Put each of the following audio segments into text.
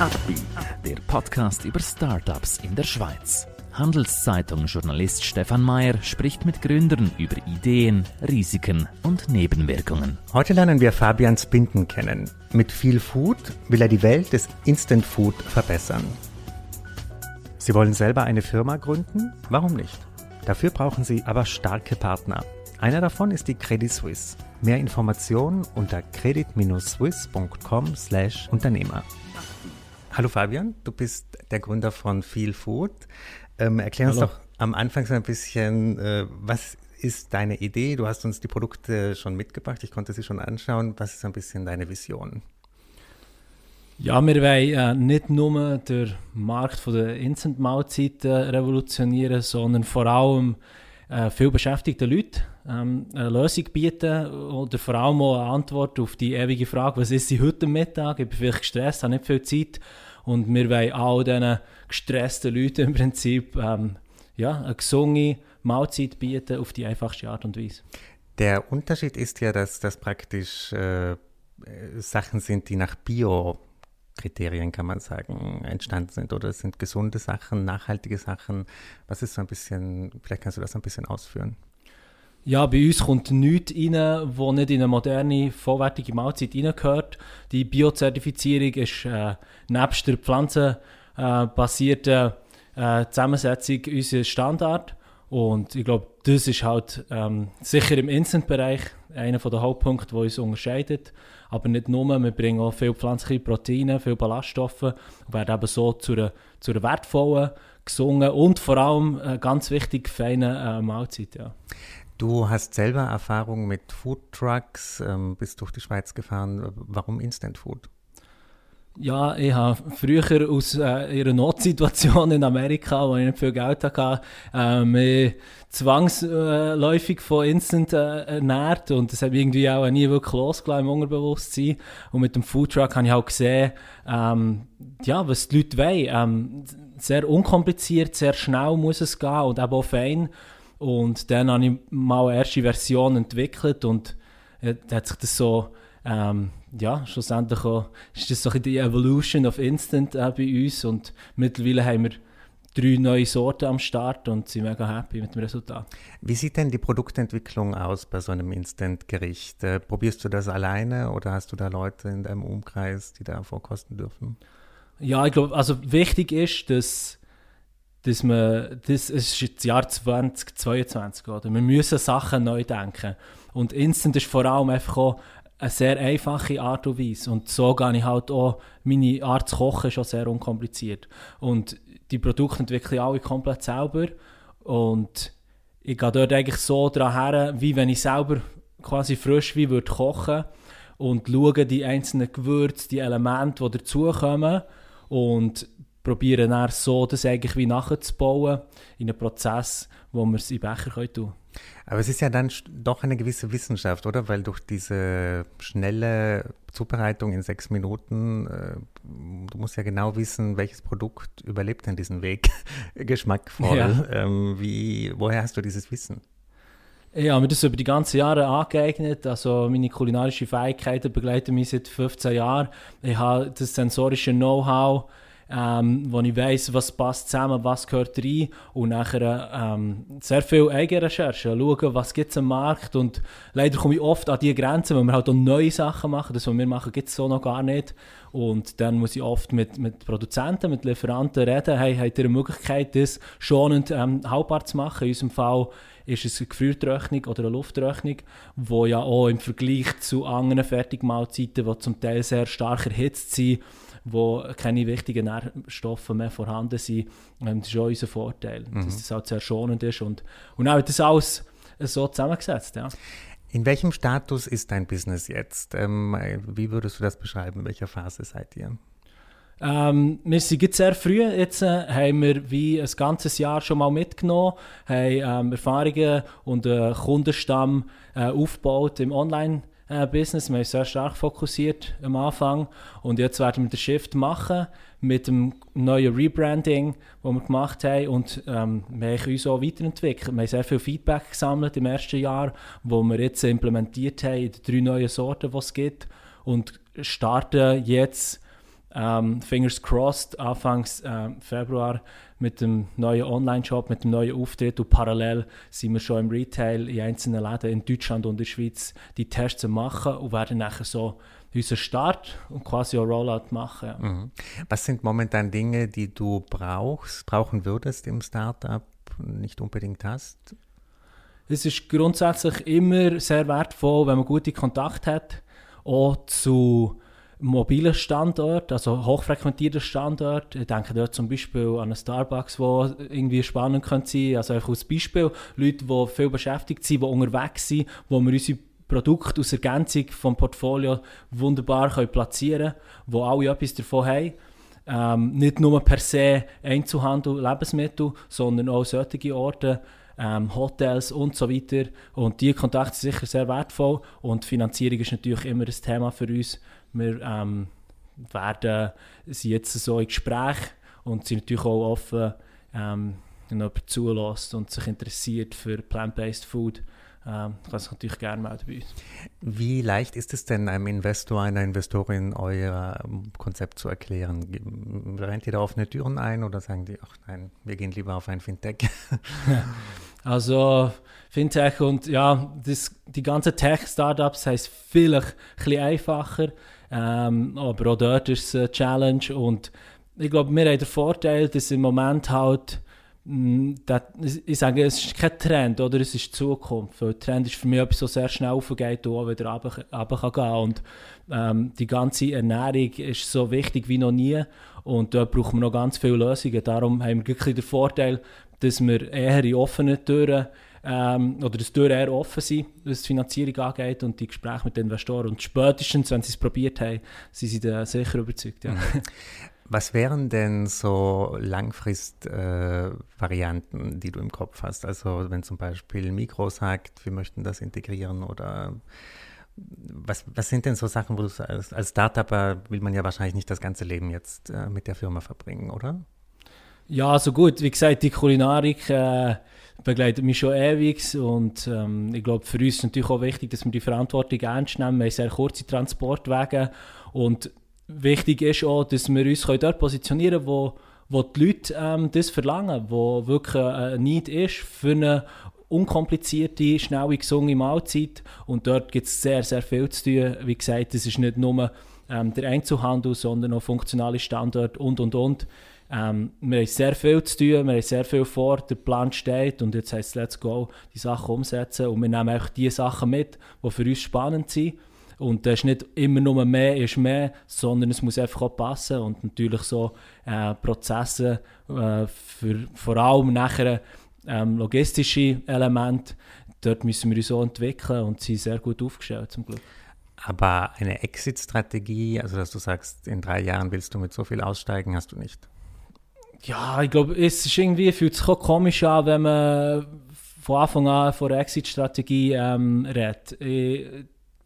Upbeat, der Podcast über Startups in der Schweiz. Handelszeitung-Journalist Stefan Mayer spricht mit Gründern über Ideen, Risiken und Nebenwirkungen. Heute lernen wir Fabian Spinden kennen. Mit viel Food will er die Welt des Instant Food verbessern. Sie wollen selber eine Firma gründen? Warum nicht? Dafür brauchen Sie aber starke Partner. Einer davon ist die Credit Suisse. Mehr Informationen unter credit-swiss.com/Unternehmer. Hallo Fabian, du bist der Gründer von Feel Food. Ähm, erklär uns Hallo. doch am Anfang so ein bisschen, äh, was ist deine Idee? Du hast uns die Produkte schon mitgebracht, ich konnte sie schon anschauen. Was ist ein bisschen deine Vision? Ja, wir wollen äh, nicht nur den Markt von der Instant-Mahlzeiten revolutionieren, sondern vor allem äh, viel beschäftigte Leute ähm, eine Lösung bieten oder vor allem auch eine Antwort auf die ewige Frage, was ist sie heute am Mittag? Ich bin vielleicht gestresst, habe nicht viel Zeit und wir wollen all diesen gestressten Leuten im Prinzip ähm, ja, eine gesunde Mahlzeit bieten auf die einfachste Art und Weise. Der Unterschied ist ja, dass das praktisch äh, Sachen sind, die nach Bio-Kriterien, kann man sagen, entstanden sind. Oder es sind gesunde Sachen, nachhaltige Sachen. Was ist so ein bisschen, vielleicht kannst du das ein bisschen ausführen. Ja, bei uns kommt nichts rein, wo nicht in eine moderne, vollwertige Mahlzeit reingehört. Die Biozertifizierung ist äh, nebst der pflanzenbasierten äh, Zusammensetzung unser Standard. Und ich glaube, das ist halt ähm, sicher im Instant-Bereich einer der Hauptpunkte, der uns unterscheidet. Aber nicht nur, wir bringen auch viel pflanzliche Proteine, viel Ballaststoffe und werden eben so zu einer, zu einer wertvollen, gesungen und vor allem äh, ganz wichtig feinen äh, Mahlzeit. Ja. Du hast selber Erfahrung mit Food Trucks, ähm, bist durch die Schweiz gefahren. Warum Instant Food? Ja, ich habe früher aus äh, ihrer Notsituation in Amerika, wo ich nicht viel Geld hatte, äh, mich zwangsläufig von Instant äh, ernährt und das hat mich irgendwie auch nie wirklich losgelassen im Unterbewusstsein. Und mit dem Foodtruck habe ich auch gesehen, ähm, ja, was die Leute wollen. Ähm, sehr unkompliziert, sehr schnell muss es gehen und eben auch fein. Und dann habe ich mal eine erste Version entwickelt und äh, hat sich das so ähm, ja, schlussendlich auch, ist das so ein die Evolution of Instant äh, bei uns und mittlerweile haben wir drei neue Sorten am Start und sind mega happy mit dem Resultat. Wie sieht denn die Produktentwicklung aus bei so einem Instant-Gericht? Äh, probierst du das alleine oder hast du da Leute in deinem Umkreis, die da vorkosten dürfen? Ja, ich glaube, also wichtig ist, dass, dass man, das ist jetzt das Jahr 2022, oder? Wir müssen Sachen neu denken. Und Instant ist vor allem einfach auch eine sehr einfache Art und Weise. Und so gehe ich halt auch, meine Art zu kochen ist auch sehr unkompliziert. Und die Produkte entwickle ich alle komplett selber. Und ich gehe dort eigentlich so dran her, wie wenn ich selber quasi frisch wie würde kochen und schaue die einzelnen Gewürze, die Elemente, die dazukommen und probiere dann so das eigentlich wie nachzubauen in einem Prozess, wo wir es in Becher können tun Aber es ist ja dann doch eine gewisse Wissenschaft, oder? Weil durch diese schnelle Zubereitung in sechs Minuten, äh, du musst ja genau wissen, welches Produkt überlebt denn diesen Weg geschmackvoll. Ja. Ähm, wie, woher hast du dieses Wissen? Ich habe mir das über die ganzen Jahre angeeignet. Also meine kulinarischen Fähigkeiten begleiten mich seit 15 Jahren. Ich habe das sensorische Know-how, ähm, wo ich weiß, was passt zusammen, was gehört rein. Und nachher ähm, sehr viel Eigenrecherche, schauen, was gibt es am Markt. Und leider komme ich oft an die Grenzen, weil wir halt auch neue Sachen machen. Das, was wir machen, gibt es so noch gar nicht und dann muss ich oft mit, mit Produzenten, mit Lieferanten reden, hey, habt ihr eine Möglichkeit, das schonend ähm, haltbar zu machen? In unserem Fall ist es eine Gefriertrocknung oder eine Lufttrocknung, wo ja auch im Vergleich zu anderen Fertigmahlzeiten, die zum Teil sehr stark erhitzt sind, wo keine wichtigen Nährstoffe mehr vorhanden sind, ähm, das ist auch unser Vorteil, dass das halt sehr schonend ist und, und auch das alles so zusammengesetzt, ja. In welchem Status ist dein Business jetzt? Ähm, wie würdest du das beschreiben? In welcher Phase seid ihr? Ähm, wir sind sehr früh, jetzt äh, haben wir wie ein ganzes Jahr schon mal mitgenommen, haben ähm, Erfahrungen und einen Kundenstamm äh, aufgebaut im Online-Business. Wir haben uns sehr stark fokussiert am Anfang und jetzt werden wir den Shift machen mit dem neuen Rebranding, das wir gemacht haben und ähm, wir haben uns auch weiterentwickelt. Wir haben sehr viel Feedback gesammelt im ersten Jahr, wo wir jetzt implementiert haben in den drei neuen Sorten, die es gibt und starten jetzt ähm, fingers crossed, Anfangs äh, Februar mit dem neuen Online-Shop, mit dem neuen Auftritt und parallel sind wir schon im Retail in einzelnen Läden in Deutschland und in der Schweiz die Tests machen und werden nachher so unseren Start und quasi auch Rollout machen. Ja. Mhm. Was sind momentan Dinge, die du brauchst, brauchen würdest im Startup, nicht unbedingt hast? Es ist grundsätzlich immer sehr wertvoll, wenn man gute Kontakte hat, auch zu mobilen Standort, also hochfrequentierter Standort. Ich denke dort zum Beispiel an einen Starbucks, wo irgendwie spannend könnte sein. Also einfach als Beispiel Leute, die viel beschäftigt sind, die unterwegs sind, wo wir unsere Produkte aus Ergänzung vom Portfolio wunderbar können platzieren können, wo alle etwas davon haben. Ähm, nicht nur per se Einzelhandel, Lebensmittel, sondern auch solche Orte, ähm, Hotels und so weiter. Und diese Kontakte sind sicher sehr wertvoll und Finanzierung ist natürlich immer ein Thema für uns. Wir ähm, werden sind jetzt so in Gespräch und sind natürlich auch offen, ähm, wenn jemand zulässt und sich interessiert für Plant-Based Food, ähm, kann sich natürlich gerne melden bei uns. Wie leicht ist es denn einem Investor, einer Investorin euer Konzept zu erklären? Rennt ihr da offene Türen ein oder sagen die, ach nein, wir gehen lieber auf ein Fintech? also Fintech und ja, das, die ganzen Tech-Startups heißt vielleicht ein bisschen einfacher, ähm, aber auch dort ist es eine Challenge und ich glaube, wir haben den Vorteil, dass im Moment halt Mm, das, ich sage, es ist kein Trend, oder? es ist die Zukunft. Weil Trend ist für mich etwas, das sehr schnell aufgeht und auch wieder runter, runter kann Und ähm, die ganze Ernährung ist so wichtig wie noch nie und dort brauchen wir noch ganz viele Lösungen. Darum haben wir wirklich den Vorteil, dass wir eher in offenen Türen ähm, oder dass Türen eher offen sind, was die Finanzierung angeht und die Gespräche mit den Investoren. Und spätestens, wenn sie es probiert haben, sind sie dann sicher überzeugt. Ja. Was wären denn so Langfrist-Varianten, äh, die du im Kopf hast? Also wenn zum Beispiel Mikro sagt, wir möchten das integrieren oder was, was sind denn so Sachen, wo du als, als Startupper will man ja wahrscheinlich nicht das ganze Leben jetzt äh, mit der Firma verbringen, oder? Ja, also gut, wie gesagt, die Kulinarik äh, begleitet mich schon ewig und ähm, ich glaube, für uns ist natürlich auch wichtig, dass wir die Verantwortung ernst nehmen. Wir haben sehr kurze Transportwege und wichtig ist auch, dass wir uns dort positionieren können, wo, wo die Leute ähm, das verlangen, wo wirklich ein Need ist für eine unkomplizierte, schnelle, gesunde Mahlzeit. Und dort gibt es sehr, sehr viel zu tun. Wie gesagt, es ist nicht nur ähm, der Einzelhandel, sondern auch funktionale Standorte und, und, und. Ähm, wir haben sehr viel zu tun, wir haben sehr viel vor, der Plan steht und jetzt heißt es «Let's go», die Sachen umsetzen und wir nehmen auch die Sachen mit, die für uns spannend sind und das ist nicht immer nur mehr ist mehr, sondern es muss einfach auch passen. Und natürlich so äh, Prozesse äh, für vor allem nachher ähm, logistische Elemente, dort müssen wir uns so entwickeln und sind sehr gut aufgestellt zum Glück. Aber eine Exit-Strategie, also dass du sagst, in drei Jahren willst du mit so viel aussteigen, hast du nicht? Ja, ich glaube, es ist irgendwie, fühlt sich auch komisch an, wenn man von Anfang an von einer Exit-Strategie ähm, redet. Ich,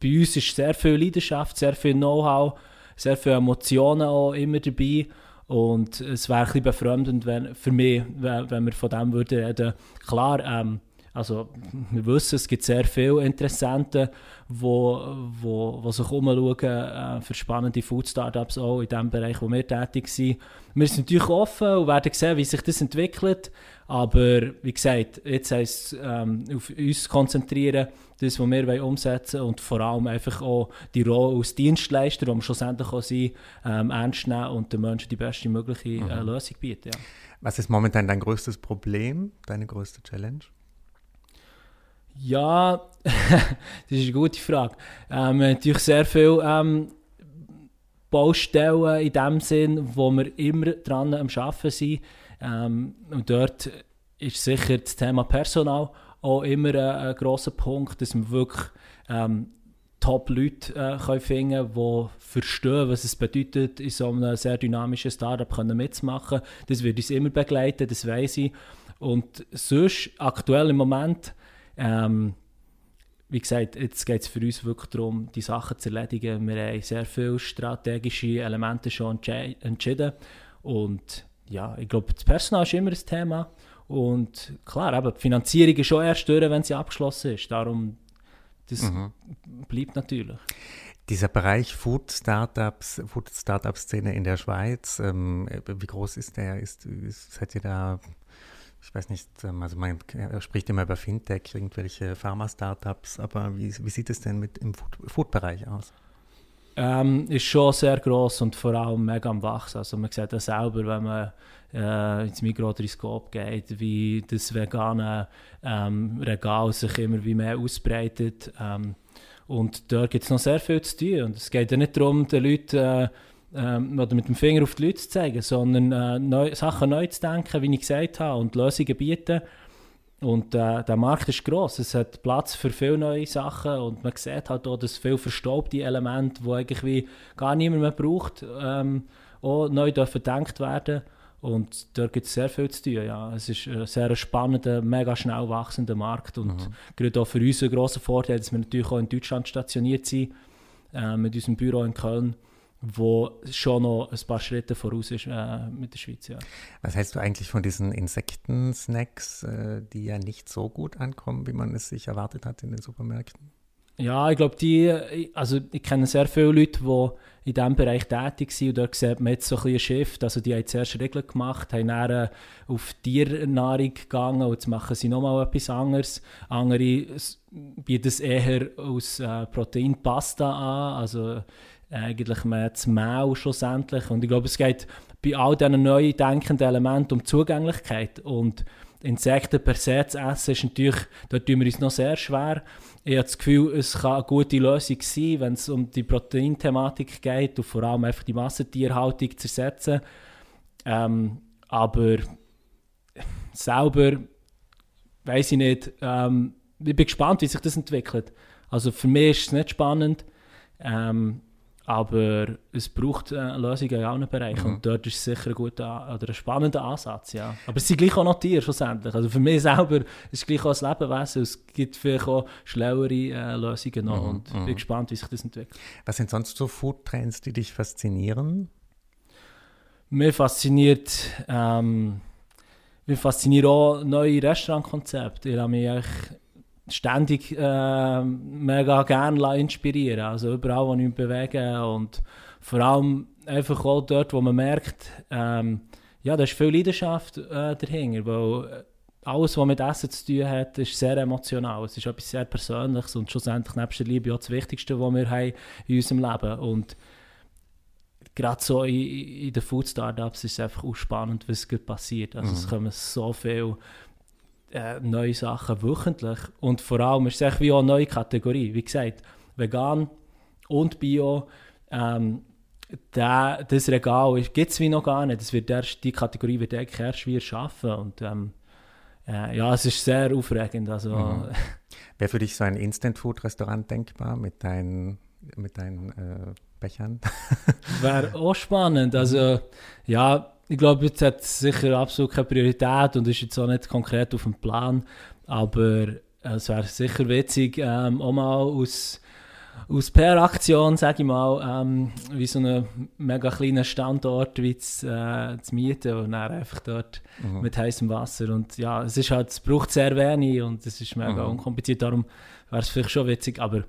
bei uns ist sehr viel Leidenschaft, sehr viel Know-how, sehr viele Emotionen auch immer dabei. Und es wäre ein bisschen befremdend wenn, für mich, wenn, wenn wir von dem würden reden. Klar, ähm, also wir wissen, es gibt sehr viele Interessenten, die wo, wo, wo sich umschauen äh, für spannende Food-Startups auch in dem Bereich, wo wir tätig sind. Wir sind natürlich offen und werden sehen, wie sich das entwickelt. Aber wie gesagt, jetzt heisst es ähm, auf uns konzentrieren, das, was wir umsetzen wollen und vor allem einfach auch die Rolle als Dienstleister, die wir schlussendlich auch sind, ähm, ernst nehmen und den Menschen die beste mögliche äh, mhm. Lösung bieten. Ja. Was ist momentan dein größtes Problem, deine größte Challenge? Ja, das ist eine gute Frage. Ähm, natürlich sehr viele ähm, Baustellen in dem Sinn, wo wir immer dran am Arbeiten sind. Ähm, und dort ist sicher das Thema Personal auch immer ein, ein grosser Punkt, dass wir wirklich ähm, Top-Leute äh, können die verstehen, was es bedeutet, in so einem sehr dynamischen Startup mitzumachen. Das wird uns immer begleiten, das weiß ich. Und sonst, aktuell im Moment, ähm, wie gesagt, jetzt geht es für uns wirklich darum, die Sachen zu erledigen. Wir haben sehr viele strategische Elemente schon entschieden. Und ja, ich glaube, das Personal ist immer ein Thema. Und klar, eben, die Finanzierung ist schon erst durch, wenn sie abgeschlossen ist. Darum, das mhm. bleibt natürlich. Dieser Bereich Food Startups, Food Startup Szene in der Schweiz, ähm, wie groß ist der? Ist, ist, seid ihr da ich weiß nicht, ähm, also man spricht immer über Fintech, irgendwelche Pharma-Startups, aber wie, wie, sieht es denn mit im Food-Bereich aus? Ähm, ist schon sehr gross und vor allem mega am Wachsen. Also man sieht das selber, wenn man äh, ins Mikroskop geht, wie das vegane ähm, Regal sich immer wie mehr ausbreitet. Ähm, und da gibt es noch sehr viel zu tun. Und es geht ja nicht darum, den Leuten äh, ähm, oder mit dem Finger auf die Leute zu zeigen, sondern äh, neu, Sachen neu zu denken, wie ich gesagt habe, und Lösungen bieten. Und äh, der Markt ist gross. Es hat Platz für viele neue Sachen und man sieht halt auch, dass viele verstaubte Elemente, die eigentlich wie gar niemand mehr braucht, ähm, auch neu dürfen gedacht werden. Und da gibt es sehr viel zu tun. Ja. Es ist ein sehr spannender, mega schnell wachsender Markt. Und mhm. gerade auch für uns ein grosser Vorteil, dass wir natürlich auch in Deutschland stationiert sind, äh, mit unserem Büro in Köln wo schon noch ein paar Schritte voraus ist äh, mit der Schweiz. Ja. Was hältst du eigentlich von diesen Insektensnacks, äh, die ja nicht so gut ankommen, wie man es sich erwartet hat in den Supermärkten? Ja, ich glaube, die, also ich kenne sehr viele Leute, die in diesem Bereich tätig sind und dort sieht man jetzt so ein bisschen Shift. Also die haben zuerst Regeln gemacht, haben dann äh, auf Tiernahrung gegangen und jetzt machen sie nochmal etwas anderes. Andere bieten es eher aus äh, Proteinpasta an, also eigentlich mehr das Mehl schlussendlich. Und ich glaube, es geht bei all diesen neu denkenden Elementen um Zugänglichkeit. Und Insekten per se zu essen, ist natürlich, dort tun wir uns noch sehr schwer. Ich habe das Gefühl, es kann eine gute Lösung sein, wenn es um die Proteinthematik geht und vor allem einfach die Massentierhaltung zu ersetzen. Ähm, aber selber weiß ich nicht. Ähm, ich bin gespannt, wie sich das entwickelt. Also für mich ist es nicht spannend. Ähm, aber es braucht eine Lösung in allen Bereichen mhm. und dort ist es sicher ein guter oder ein spannender Ansatz, ja. Aber es sind gleich auch noch Tiere schlussendlich. Also für mich selber ist es gleich auch ein Lebewesen. Es gibt vielleicht auch schlauere äh, Lösungen noch mhm. und ich bin mhm. gespannt, wie sich das entwickelt. Was sind sonst so Food-Trends, die dich faszinieren? Mir fasziniert, ähm, mir fasziniert auch neue Restaurantkonzepte. Ich habe mich ständig äh, mega gerne inspirieren Also überall, wo ich mich bewege und vor allem einfach auch dort, wo man merkt, ähm, ja, da ist viel Leidenschaft äh, dahinter, weil äh, alles, was mit Essen zu tun hat, ist sehr emotional. Es ist etwas sehr Persönliches und schlussendlich nebst der Liebe auch das Wichtigste, was wir haben in unserem Leben und gerade so in, in den Food Startups ist es einfach auch spannend, was passiert. Also mhm. es kommen so viele äh, neue Sachen wöchentlich. Und vor allem ist es wie auch eine neue Kategorie. Wie gesagt, vegan und Bio. Ähm, der, das Regal gibt es wie noch gar nicht. Das wird erst, die Kategorie wird eigentlich erst wieder schaffen. Und ähm, äh, ja, es ist sehr aufregend. Also, mhm. Wäre für dich so ein Instant-Food-Restaurant denkbar mit deinen, mit deinen äh, Bechern? Wäre auch spannend. Also ja, ich glaube, jetzt hat es sicher absolut keine Priorität und ist jetzt auch nicht konkret auf dem Plan. Aber äh, es wäre sicher witzig, ähm, auch mal aus, aus PR-Aktion, sage ich mal, ähm, wie so einen mega kleinen Standort wie zu, äh, zu mieten und dann einfach dort mhm. mit heißem Wasser. Und ja, es ist halt, es braucht sehr wenig und es ist mega mhm. unkompliziert, darum wäre es vielleicht schon witzig, aber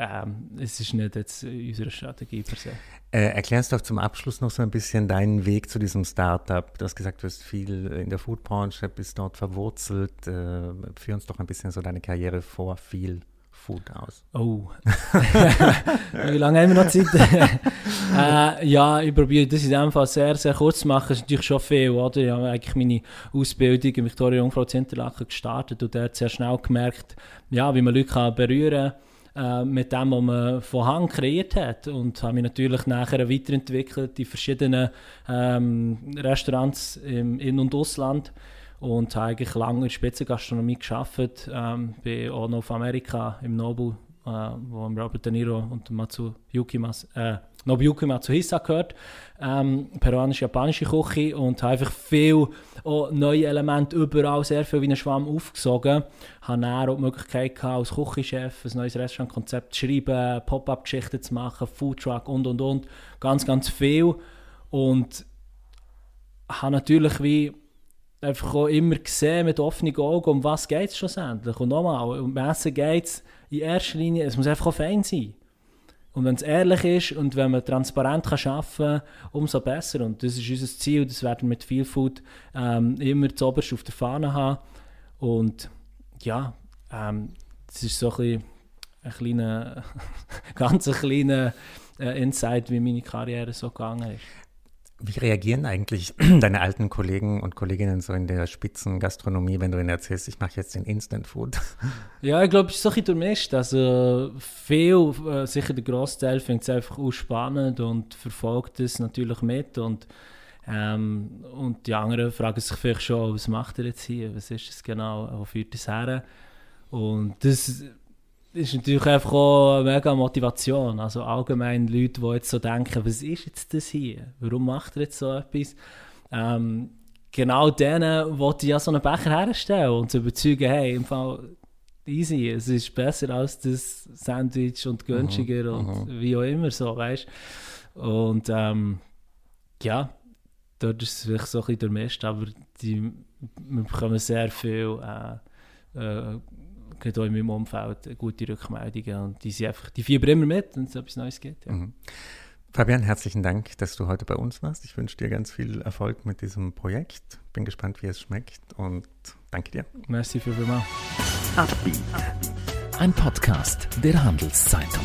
ähm, es ist nicht jetzt unsere Strategie per se. Äh, erklärst doch zum Abschluss noch so ein bisschen deinen Weg zu diesem Startup. Du hast gesagt, du hast viel in der Foodbranche, bist dort verwurzelt. Äh, führ uns doch ein bisschen so deine Karriere vor viel Food aus. Oh. Wie lange haben wir noch Zeit? äh, ja, ich probiere das in dem Fall sehr, sehr kurz zu machen. Das ist natürlich schon viel, oder? Ich habe eigentlich meine Ausbildung in Victoria Jungfrau zu Interlaken gestartet und dort sehr schnell gemerkt, ja, wie man Leute berühren kann äh, mit dem, was man von Hand kreiert hat. Und habe mich natürlich nachher weiterentwickelt in verschiedenen ähm, Restaurants im In- und Ausland und habe eigentlich lange in Spitzengastronomie gearbeitet. Ähm, bin auch noch auf Amerika im Nobu, äh, wo Robert De Niro und Matsuyuki Mas, äh, Nobuyuki Matsuhisa gehört, ähm, peruanisch-japanische Küche und habe einfach viel neue Elemente überall, sehr viel wie ein Schwamm aufgesogen. Habe dann auch die Möglichkeit gehabt, als Küchenchef ein neues Restaurantkonzept zu schreiben, Pop-Up-Geschichten zu machen, Foodtruck und und und, ganz, ganz viel und habe natürlich wie einfach auch immer gesehen mit offenen Augen, um was geht es schlussendlich. Und nochmal, um Essen geht es in erster Linie, es muss einfach auch fein sein Und wenn es ehrlich ist und wenn man transparent kann arbeiten kann, umso besser. Und das ist unser Ziel, das werden wir mit viel Food ähm, immer zuoberst auf der Fahne haben. Und ja, ähm, das ist so ein, bisschen ein kleiner, ganz ein kleiner äh, Insight, wie meine Karriere so gegangen ist. Wie reagieren eigentlich deine alten Kollegen und Kolleginnen so in der Spitzengastronomie, wenn du ihnen erzählst, ich mache jetzt den Instant Food? Ja, ich glaube, es ist so ein durchmischt. Also viel, äh, sicher der Großteil findet es einfach auch spannend und verfolgt es natürlich mit und ähm, und die anderen fragen sich vielleicht schon, was macht er jetzt hier, was ist das genau, wo führt das her? Und das ist natürlich einfach auch eine mega Motivation. Also allgemein Leute, die jetzt so denken, was ist jetzt das hier? Warum macht er jetzt so etwas? Ähm, genau denen wollte ich ja so einen Becher herstellen und zu überzeugen, hey, im Fall easy, es ist besser als das Sandwich und günstiger mhm, und mhm. wie auch immer so, weißt Und ähm, ja, dort ist es vielleicht so ein bisschen durchmischt, aber die, wir bekommen sehr viel äh, äh, gerade auch in meinem Umfeld gute Rückmeldungen und die, sind einfach, die fiebern immer mit, wenn es etwas Neues gibt. Ja. Mhm. Fabian, herzlichen Dank, dass du heute bei uns warst. Ich wünsche dir ganz viel Erfolg mit diesem Projekt. Bin gespannt, wie es schmeckt und danke dir. Merci vielmals. Ein Podcast der Handelszeitung.